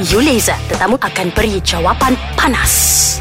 Yuleza, tetamu akan beri jawapan panas.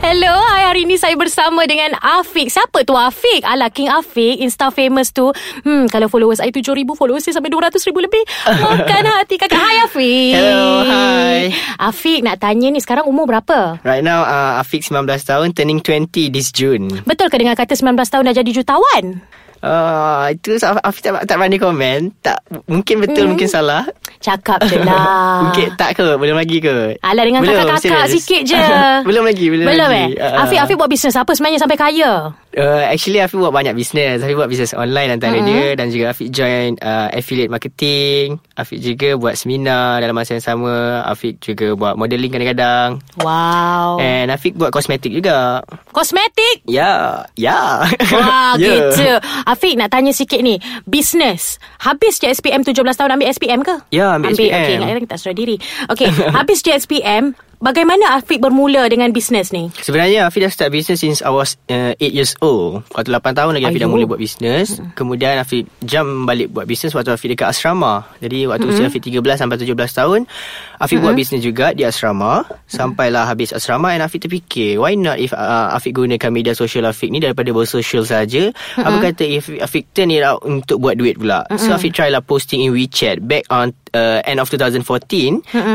Hello, hai hari ni saya bersama dengan Afiq. Siapa tu Afiq? Alah, King Afiq, Insta famous tu. Hmm, kalau followers saya 7,000, followers saya sampai 200,000 lebih. Makan hati kakak. Hai Afiq. Hello, hi. Afiq, nak tanya ni sekarang umur berapa? Right now, uh, Afiq 19 tahun, turning 20 this June. Betul ke dengar kata 19 tahun dah jadi jutawan? Uh, itu Afiq tak, tak berani komen. Tak, mungkin betul, Hmm. mungkin salah. Cakap je lah. Mungkin tak ke? Belum lagi ke? Alah dengan Belum, kakak-kakak serious. sikit je. belum lagi, belum, Belum lagi. eh? Uh, Afiq, Afiq buat bisnes apa sebenarnya sampai kaya? Uh, actually Afiq buat banyak bisnes Afiq buat bisnes online antara Mm-hmm. dia Dan juga Afiq join uh, affiliate marketing Afiq juga buat seminar dalam masa yang sama Afiq juga buat modelling kadang-kadang Wow. And Afiq buat kosmetik juga Kosmetik? Ya Ya Wah, Ya. gitu. Afiq nak tanya sikit ni. Bisnes. Habis je SPM 17 tahun ambil SPM ke? Ya, ambil Okey, SPM. ingat tak sedar diri. Okey, habis je SPM, bagaimana Afiq bermula dengan bisnes ni? Sebenarnya Afiq dah start business since I was uh, 8 years old. Waktu 8 tahun lagi Afiq dah mula buat business. Kemudian Afiq jump balik buat business waktu Afiq dekat asrama. Jadi waktu usia Afiq 13 sampai 17 tahun, Afiq buat business juga di asrama. Sampailah habis asrama and Afiq terfikir, why not if uh, Afiq gunakan media sosial Afiq ni daripada bersosial saja. Apa kata if Afiq turn it out untuk buat duit pula. So Afiq try lah posting in WeChat back on uh, end of 2014.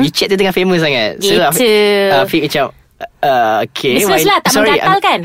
WeChat tu tengah famous sangat. So Gitu. Afiq, Afiq macam uh, Okay Bisnes lah, tak sorry, menggatal I'm- kan?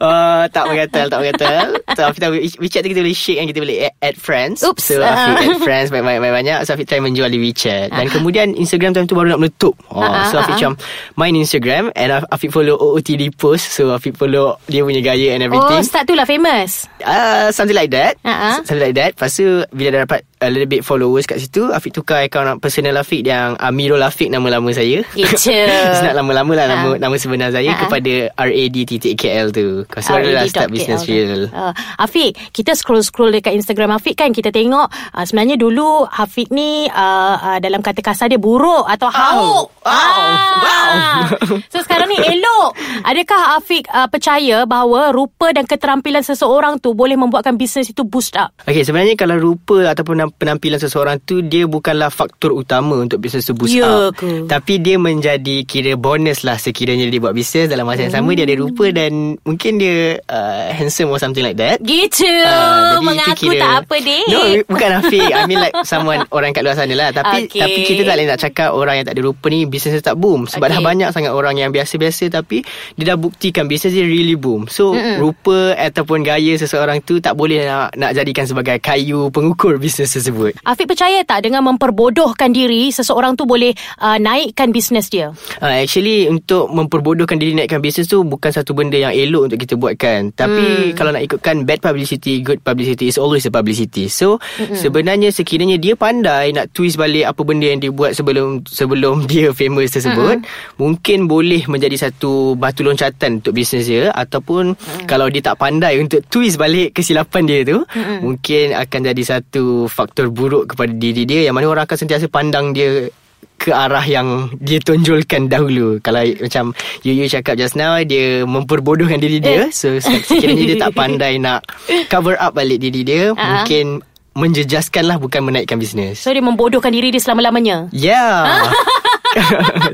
uh, tak menggatal Tak menggatal So Afiq tahu WeChat tu kita boleh share kan Kita boleh add, add friends Oops. So Afiq add friends Banyak-banyak So Afiq try menjual di WeChat Dan kemudian Instagram time tu baru nak meletup oh, Ah, So ah, Afiq ah. macam Main Instagram And Afiq follow OOTD post So Afiq follow Dia punya gaya and everything Oh, start tu lah famous. Uh, something like that Ah, ah. Something like that Lepas tu Bila dah dapat A little bit followers kat situ Afiq tukar akaun personal Afiq Yang Amirul Afiq Nama lama saya Gitu. Senang lama-lama lah nama, Ah. nama sebenar saya ah. Kepada RAD.KL tu tu baru lah start business real Uh, Afiq, kita scroll-scroll dekat Instagram Afiq kan kita tengok uh, sebenarnya dulu Afiq ni uh, uh, dalam kata kasar dia buruk atau hauk. Wow. Wow. so sekarang ni elok. Adakah Afiq uh, percaya bahawa rupa dan keterampilan seseorang tu boleh membuatkan bisnes itu boost up? Okay sebenarnya kalau rupa Ataupun penampilan seseorang tu Dia bukanlah faktor utama Untuk bisnes tu boost Ya up ke? Tapi dia menjadi Kira bonus lah Sekiranya dia buat bisnes Dalam masa yang sama Dia ada rupa Dan mungkin dia uh, Handsome or something like that Gitu. Ah, itu Mengaku kira- tak apa deh. No bukan Afiq I mean like Someone Orang kat luar sana lah Tapi Okay. tapi kita tak boleh nak cakap Orang yang tak ada rupa ni Bisnes dia tak boom Sebab Okay. dah banyak sangat Orang yang biasa-biasa Tapi Dia dah buktikan Bisnes dia really boom So Mm-mm. rupa Ataupun gaya seseorang tu Tak boleh nak, nak jadikan sebagai Kayu pengukur bisnes tersebut Afiq percaya tak dengan memperbodohkan diri seseorang tu boleh uh, naikkan bisnes dia? Uh, actually untuk memperbodohkan diri naikkan bisnes tu bukan satu benda yang elok untuk kita buatkan. Tapi hmm. kalau nak ikutkan bad publicity, good publicity is always a publicity. So hmm. sebenarnya sekiranya dia pandai nak twist balik apa benda yang dia buat sebelum sebelum dia famous tersebut, hmm. mungkin boleh menjadi satu batu loncatan untuk bisnes dia ataupun hmm. kalau dia tak pandai untuk twist balik kesilapan dia tu, hmm. mungkin akan jadi satu faktor buruk kepada diri dia yang mana orang akan sentiasa pandang dia ke arah yang dia tonjolkan dahulu. Kalau macam Yuyu cakap just now, dia memperbodohkan diri dia. So sekiranya dia tak pandai nak cover up balik diri dia, Ah. mungkin menjejaskanlah bukan menaikkan bisnes. So dia membodohkan diri dia selama-lamanya. Yeah.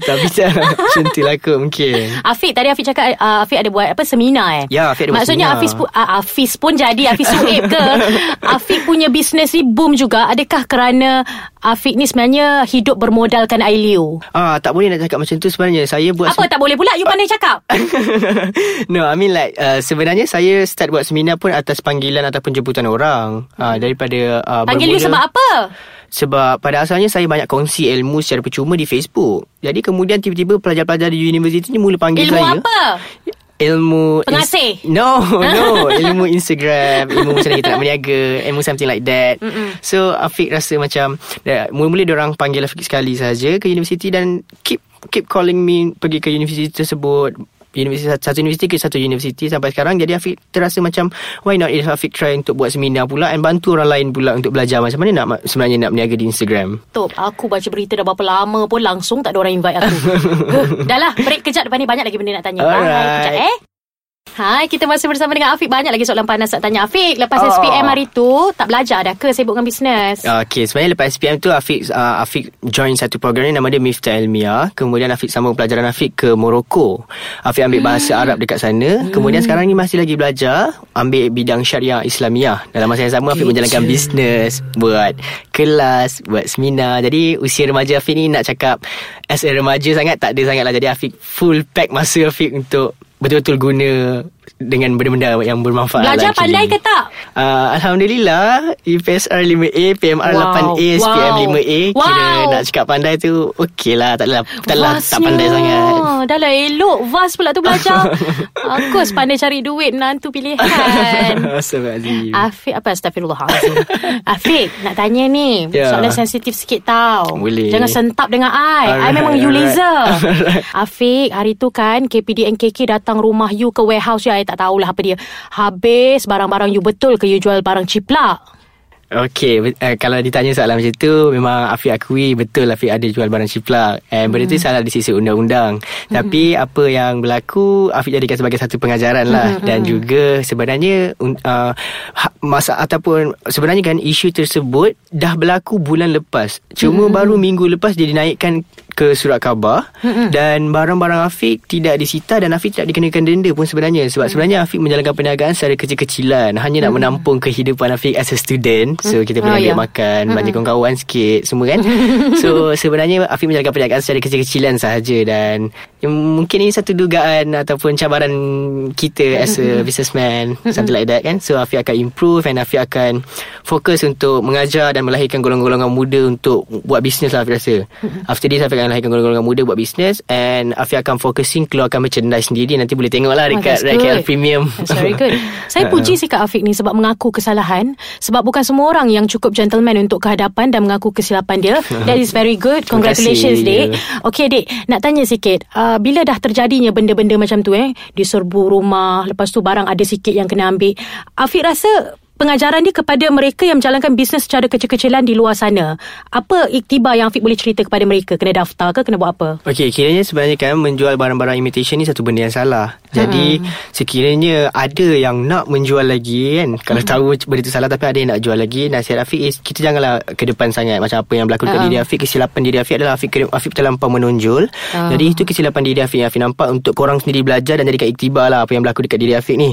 Tapi tak lah kot mungkin Afiq tadi Afiq cakap uh, Afiq ada buat apa seminar eh? Ya, Afiq ada buat Maksudnya seminar. Afiq uh, Afiq pun jadi Afiq Suib ke? Afiq punya bisnes ni boom juga. Adakah kerana Afiq ni sebenarnya hidup bermodalkan Ailio? Ah, tak boleh nak cakap macam tu sebenarnya. Saya buat Apa tak boleh pula? You pandai cakap. no, I mean like uh, sebenarnya saya start buat seminar pun atas panggilan ataupun jemputan orang. Uh, daripada uh, Panggil you bermula- sebab apa? Sebab pada asalnya saya banyak kongsi ilmu secara percuma di Facebook. Jadi kemudian tiba-tiba pelajar-pelajar di universiti ni mula panggil Ilmu saya. apa? Ilmu Pengasih? ins- No no Ilmu Instagram Ilmu macam kita nak berniaga Ilmu something like that Mm-mm. So Afiq rasa macam dah- Mula-mula orang panggil Afiq sekali saja Ke universiti Dan keep keep calling me Pergi ke universiti tersebut universiti satu universiti ke satu universiti sampai sekarang jadi Afiq terasa macam why not if Afiq try untuk buat seminar pula and bantu orang lain pula untuk belajar macam mana nak sebenarnya nak berniaga di Instagram Top, aku baca berita dah berapa lama pun langsung tak ada orang invite aku. Dah lah, break kejap depan ni banyak lagi benda nak tanya. Bye. Alright. Kejap eh. Hai, kita masih bersama dengan Afiq. Banyak lagi soalan panas nak tanya Afiq. Lepas Oh. SPM hari tu, tak belajar dah ke sibuk dengan bisnes? Okay, sebenarnya lepas SPM tu Afiq uh, Afiq join satu program ni nama dia Miftah Ilmiah. Kemudian Afiq sambung pelajaran Afiq ke Morocco. Afiq ambil bahasa Arab dekat sana. Kemudian sekarang ni masih lagi belajar ambil bidang syariah Islamiah. Dalam masa yang sama Afiq menjalankan bisnes, buat kelas, buat seminar. Jadi usia remaja Afiq ni nak cakap as a remaja sangat tak ada sangat lah. Jadi Afiq full pack masa Afiq untuk betul-betul guna dengan benda-benda yang bermanfaat. Belajar lah pandai ke tak? Uh, Alhamdulillah IPSR 5A PMR Wow. 8A SPM Wow. 5A Kira Wow. nak cakap pandai tu Okey lah Tak adalah, tak, adalah, tak pandai sangat Dah lah elok Vast pula tu belajar Aku pandai cari duit Menantu pilihan Astagfirullahaladzim Afiq apa astagfirullahalazim. Afiq nak tanya ni. Ya. Soalan sensitif sikit tau. Boleh. Jangan sentap dengan I. I Alright, memang you alright. laser. Afiq hari tu kan KPD NKK datang rumah you ke warehouse you. I tak tahulah apa dia. Habis barang-barang you betul ke you jual barang ciplak? Okey, be- uh, kalau ditanya soalan macam tu memang Afiq akui betul Afiq ada jual barang ciplak. And benda tu salah di sisi undang-undang. Tapi apa yang berlaku Afiq jadikan sebagai satu pengajaran lah dan juga sebenarnya uh, ha- masa ataupun sebenarnya kan isu tersebut dah berlaku bulan lepas. Cuma baru minggu lepas dia dinaikkan ke surat khabar dan barang-barang Afiq tidak disita dan Afiq tidak dikenakan denda pun sebenarnya. Sebab sebenarnya Afiq menjalankan perniagaan secara kecil-kecilan. Hanya nak menampung kehidupan Afiq as a student. So kita Oh, boleh ambil ya. makan belanja kawan-kawan sikit semua kan. So sebenarnya Afiq menjalankan perniagaan secara kecil-kecilan sahaja dan mungkin ini satu dugaan ataupun cabaran kita as a businessman something like that kan so Afiq akan improve and Afiq akan fokus untuk mengajar dan melahirkan golongan-golongan muda untuk buat bisnes lah Afiq rasa after this Afiq akan lahirkan golongan-golongan muda buat bisnes and Afiq akan fokusing keluarkan merchandise sendiri nanti boleh tengok lah Oh, dekat that's Red. Premium That's very good. Saya puji sikap Afiq ni sebab mengaku kesalahan. Sebab bukan semua orang yang cukup gentleman untuk kehadapan dan mengaku kesilapan dia. That is very good. Congratulations, kasih. Dik. Okay, Dik. Nak tanya sikit. Uh, bila dah terjadinya benda-benda macam tu eh. Diserbu rumah. Lepas tu barang ada sikit yang kena ambil. Afiq rasa pengajaran dia kepada mereka yang menjalankan bisnes secara kecil-kecilan di luar sana. Apa iktibar yang Afiq boleh cerita kepada mereka? Kena daftar ke? Kena buat apa? Okey, kiranya sebenarnya kan menjual barang-barang imitation ni satu benda yang salah. Jadi Hmm. sekiranya ada yang nak menjual lagi kan, kalau tahu benda tu salah tapi ada yang nak jual lagi, nasihat Afiq is kita janganlah ke depan sangat macam apa yang berlaku dekat Ha. diri Afiq. Kesilapan diri Afiq adalah Afiq Afiq terlampau menonjol. Ha. Jadi itu kesilapan diri Afiq yang Afiq nampak untuk korang sendiri belajar dan jadikan iktibar lah apa yang berlaku dekat diri Afiq ni.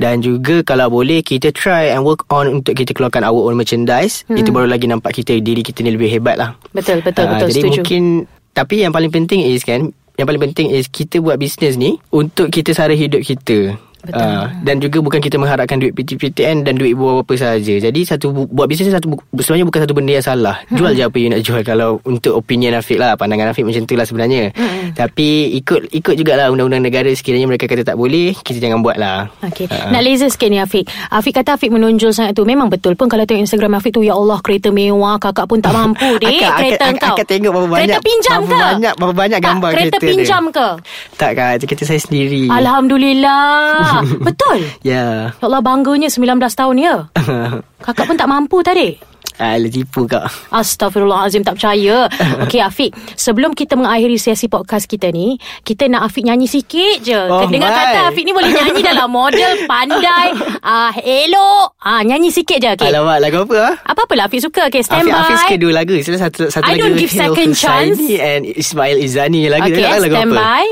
Dan juga kalau boleh kita try and work on untuk kita keluarkan our own merchandise. Itu baru lagi nampak kita diri kita ni lebih hebat lah. Betul, betul, Ah, betul. Jadi Setuju. mungkin Tapi yang paling penting is kan Yang paling penting is Kita buat bisnes ni Untuk kita sara hidup kita Betul. Uh, dan juga bukan kita mengharapkan duit PTPTN dan duit buat apa sahaja. Jadi satu bu- buat bisnes satu sebenarnya bukan satu benda yang salah. Jual je apa you nak jual kalau untuk opinion Afiq lah, pandangan Afiq macam tu lah sebenarnya. Tapi ikut ikut jugalah undang-undang negara sekiranya mereka kata tak boleh, kita jangan buat lah. Okey. Ah. Nak laser sikit ni Afiq. Afiq kata Afiq menonjol sangat tu. Memang betul pun kalau tengok Instagram Afiq tu ya Allah kereta mewah, kakak pun tak mampu dek Akak- kereta akak- kau. akak tengok berapa banyak- Kereta pinjam berapa ke? banyak- berapa banyak Tak, gambar kereta, kereta dia. pinjam ke? Tak kak, kereta saya sendiri. Alhamdulillah. betul. Ya. Ya Allah bangganya 19 tahun ya. Kakak pun tak mampu tadi. Alah tipu kak. Astaghfirullahalazim tak percaya. Okey Afiq, sebelum kita mengakhiri sesi podcast kita ni, kita nak Afiq nyanyi sikit je. Oh, Dengar my. kata Afiq ni boleh nyanyi dalam model pandai, ah elok. Ah nyanyi sikit je okey. Alamak, lagu apa ah? Apa-apalah Afiq suka. Okay, stand Afiq, by. Afiq suka dua lagu Sila satu, satu I lagu don't give second chance. And Ismail Izani lagu Okay, tahu lagu stand apa by.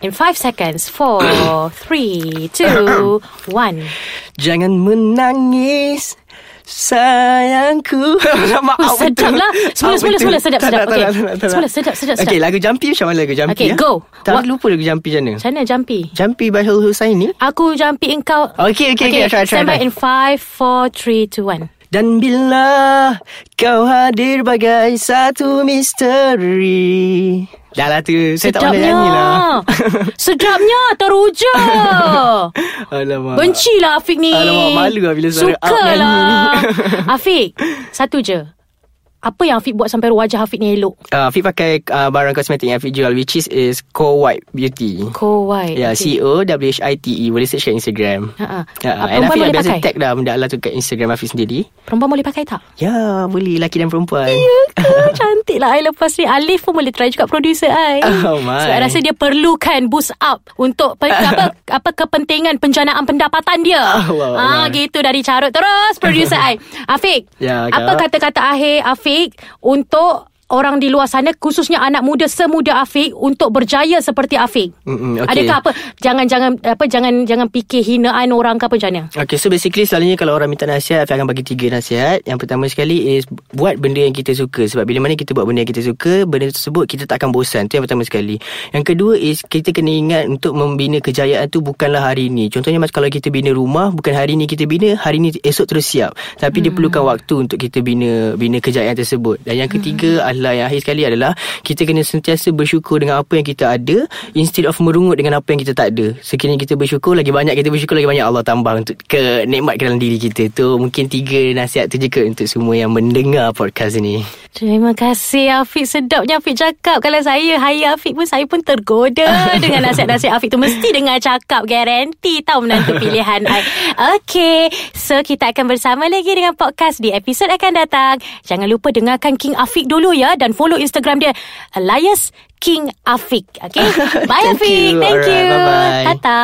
In five seconds. Four, three, two, one. Jangan menangis Sayangku Maaf Oh, sedap lah. Semula, semula, semula. Sedap, sedap. Okay. Semula, sedap, sedap, Okay sedap. lagu Jumpy Macam mana lagu Jumpy Okay, ah? go. Tak What- lupa lagu Jumpy macam mana Macam mana jumpy? Jumpy by Hello Husaini Aku jumpy engkau. Okay, okay, okay. Try, try, Stand by in five, four, three, two, one. Dan bila kau hadir bagai satu misteri Dah lah tu. Saya tak pandai nyanyi lah. Sedapnya Teruja Alamak. Bencilah Afiq ni. Alamak, malu lah bila suara Suka lah Afiq Satu je Apa yang Afiq buat Sampai wajah Afiq ni elok uh, Afiq pakai uh, barang kosmetik yang Afiq jual Which is, is Co White Beauty Ko white Ya, okay. C-O-W-H-I-T-E Boleh search kat Instagram Ah, and perempuan Afiq boleh dah biasa pakai? tag dah benda Allah tu kat Instagram Afiq sendiri Perempuan boleh pakai tak? Ya, boleh lelaki dan perempuan Ya ke? Cantik lah I lepas ni Alif pun boleh try juga producer I Oh, my. Sebab I rasa dia perlukan boost up Untuk pe- apa, apa kepentingan penjanaan pendapatan dia Allah, ah, Allah. Gitu dari carut Terus producer I Afiq Ya, Apa Kak. kata-kata akhir Afiq Untuk orang di luar sana khususnya anak muda semuda Afiq untuk berjaya seperti Afiq. Mm-mm, okey. Adakah apa? Jangan jangan apa jangan jangan fikir hinaan orang ke apa macam mana? Okay so basically selalunya kalau orang minta nasihat Afiq akan bagi tiga nasihat. Yang pertama sekali is Buat benda yang kita suka. Sebab bila mana kita buat benda yang kita suka Benda tersebut kita tak akan bosan. Itu yang pertama sekali. Yang kedua is Kita kena ingat Untuk membina kejayaan tu Bukanlah hari ni Contohnya macam kalau kita bina rumah Bukan hari ni kita bina Hari ni esok terus siap. Tapi dia perlukan waktu Untuk kita bina Bina kejayaan tersebut. Dan yang ketiga adalah Yang akhir sekali adalah Kita kena sentiasa bersyukur Dengan apa yang kita ada Instead of merungut Dengan apa yang kita tak ada. Sekiranya kita bersyukur Lagi banyak kita bersyukur Lagi banyak Allah tambah Untuk ke nikmat ke dalam diri kita. Tu mungkin tiga nasihat tu je kot Untuk semua yang mendengar podcast ni Terima kasih Afiq. Sedapnya Afiq cakap. Kalau saya Hai Afiq pun Saya pun tergoda Dengan nasihat-nasihat Afiq tu. Mesti dengar cakap Garanti tahu menantu pilihan I. Okay So kita akan bersama lagi Dengan podcast Di episod akan datang. Jangan lupa dengarkan King Afiq dulu ya Dan follow Instagram dia Alias King Afiq. Okay? Bye Thank Afiq. you. Thank you. bye-bye. Tata